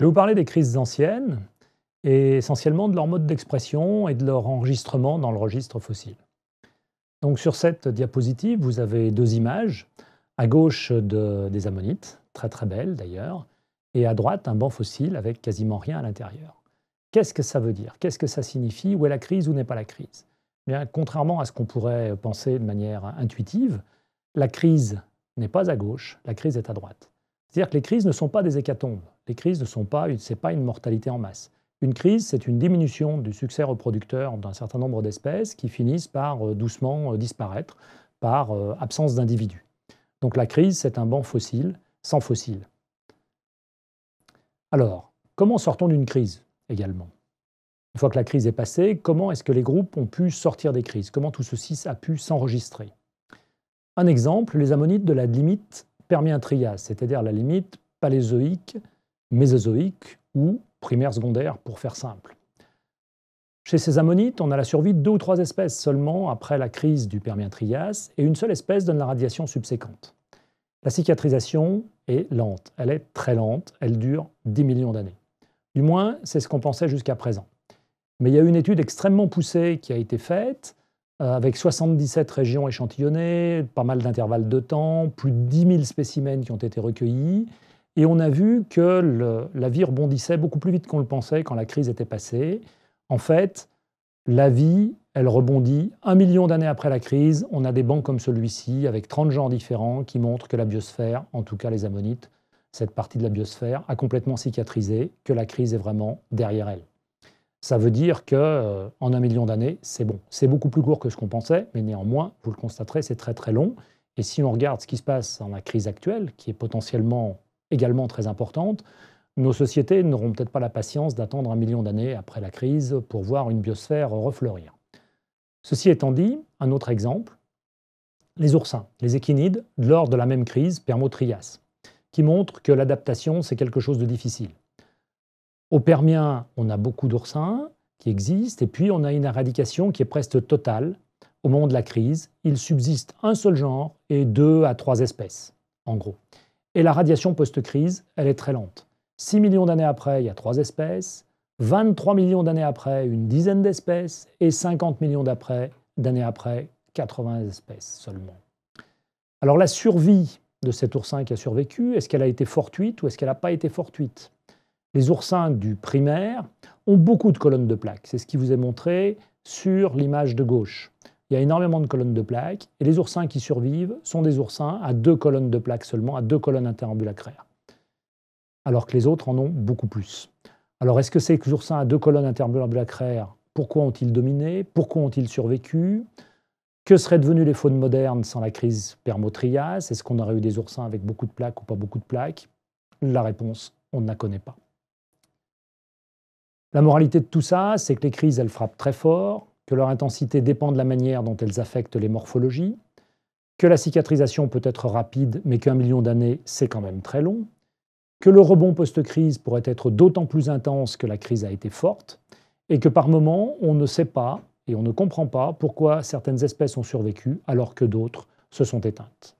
Je vais vous parler des crises anciennes et essentiellement de leur mode d'expression et de leur enregistrement dans le registre fossile. Donc sur cette diapositive, vous avez deux images. À gauche des ammonites, très très belles d'ailleurs, et à droite un banc fossile avec quasiment rien à l'intérieur. Qu'est-ce que ça veut dire? Qu'est-ce que ça signifie? Où est la crise ou n'est pas la crise? Eh Bien, Contrairement à ce qu'on pourrait penser de manière intuitive, la crise n'est pas à gauche, la crise est à droite. C'est-à-dire que les crises ne sont pas des hécatombes. Les crises ne sont pas, une mortalité en masse. Une crise, c'est une diminution du succès reproducteur d'un certain nombre d'espèces qui finissent par euh, doucement euh, disparaître par euh, absence d'individus. Donc la crise, c'est un banc fossile sans fossiles. Alors, comment sortons d'une crise également? Une fois que la crise est passée, comment est-ce que les groupes ont pu sortir des crises? Comment tout ceci a pu s'enregistrer? Un exemple, les ammonites de la limite Permien-Trias, c'est-à-dire la limite paléozoïque, mésozoïque ou primaire-secondaire pour faire simple. Chez ces ammonites, on a la survie de deux ou trois espèces seulement après la crise du Permien-Trias et une seule espèce donne la radiation subséquente. La cicatrisation est lente, elle est très lente, elle dure 10 millions d'années. Du moins, c'est ce qu'on pensait jusqu'à présent. Mais il y a une étude extrêmement poussée qui a été faite, avec 77 régions échantillonnées, pas mal d'intervalles de temps, plus de 10 000 spécimens qui ont été recueillis, et on a vu que la vie rebondissait beaucoup plus vite qu'on le pensait quand la crise était passée. En fait, la vie, elle rebondit. Un million d'années après la crise, on a des bancs comme celui-ci, avec 30 genres différents, qui montrent que la biosphère, en tout cas les ammonites, cette partie de la biosphère, a complètement cicatrisé, que la crise est vraiment derrière elle. Ça veut dire qu'en euh, en un million d'années, c'est bon. C'est beaucoup plus court que ce qu'on pensait, mais néanmoins, vous le constaterez, c'est très très long. Et si on regarde ce qui se passe dans la crise actuelle, qui est potentiellement également très importante, nos sociétés n'auront peut-être pas la patience d'attendre un million d'années après la crise pour voir une biosphère refleurir. Ceci étant dit, un autre exemple, les oursins, les échinides, lors de la même crise Permo-Trias, qui montrent que l'adaptation, c'est quelque chose de difficile. Au Permien, on a beaucoup d'oursins qui existent, et puis on a une éradication qui est presque totale. Au moment de la crise, il subsiste un seul genre et deux à trois espèces, en gros. Et la radiation post-crise, elle est très lente. 6 millions d'années après, il y a trois espèces. 23 millions d'années après, une dizaine d'espèces. Et 50 millions d'années après, 80 espèces seulement. Alors la survie de cet oursin qui a survécu, est-ce qu'elle a été fortuite ou est-ce qu'elle n'a pas été fortuite? Les oursins du primaire ont beaucoup de colonnes de plaques. C'est ce qui vous est montré sur l'image de gauche il y a énormément de colonnes de plaques, et les oursins qui survivent sont des oursins à deux colonnes de plaques seulement, à deux colonnes interambulacraires, alors que les autres en ont beaucoup plus. Alors est-ce que ces oursins à deux colonnes interambulacraires, pourquoi ont-ils dominé? Pourquoi ont-ils survécu? Que seraient devenus les faunes modernes sans la crise Permotrias Est-ce qu'on aurait eu des oursins avec beaucoup de plaques ou pas beaucoup de plaques? La réponse, on ne la connaît pas. La moralité de tout ça, c'est que les crises, elles frappent très fort, que leur intensité dépend de la manière dont elles affectent les morphologies, que la cicatrisation peut être rapide, mais qu'un million d'années, c'est quand même très long, que le rebond post-crise pourrait être d'autant plus intense que la crise a été forte, et que par moments, on ne sait pas et on ne comprend pas pourquoi certaines espèces ont survécu alors que d'autres se sont éteintes.